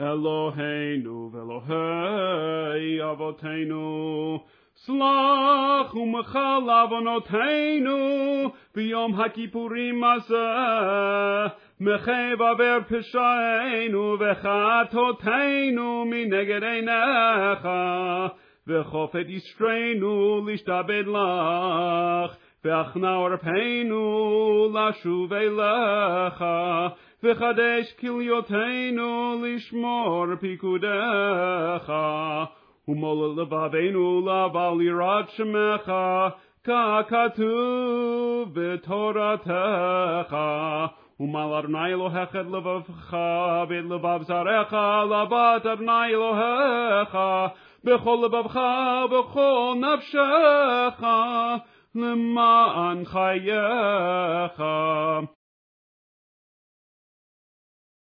Eloheinu ve'Elohei Avotenu. Slach umechal avonotenu biyom hakipurim hazeh mechev aver peshaenu vechatotenu mineged einecha vechofet yisreinu lishtabed lach ve'achna orpeinu lashuv elecha v'chadesh kilyotenu lishmor pikudecha ומול לבבינו לבל יראת שמך, ככתוב בתורתך. ומל אדוני אלוהיך את לבבך ואת לבב זרעך לבת אדוני אלוהיך בכל לבבך ובכל נפשך למען חייך.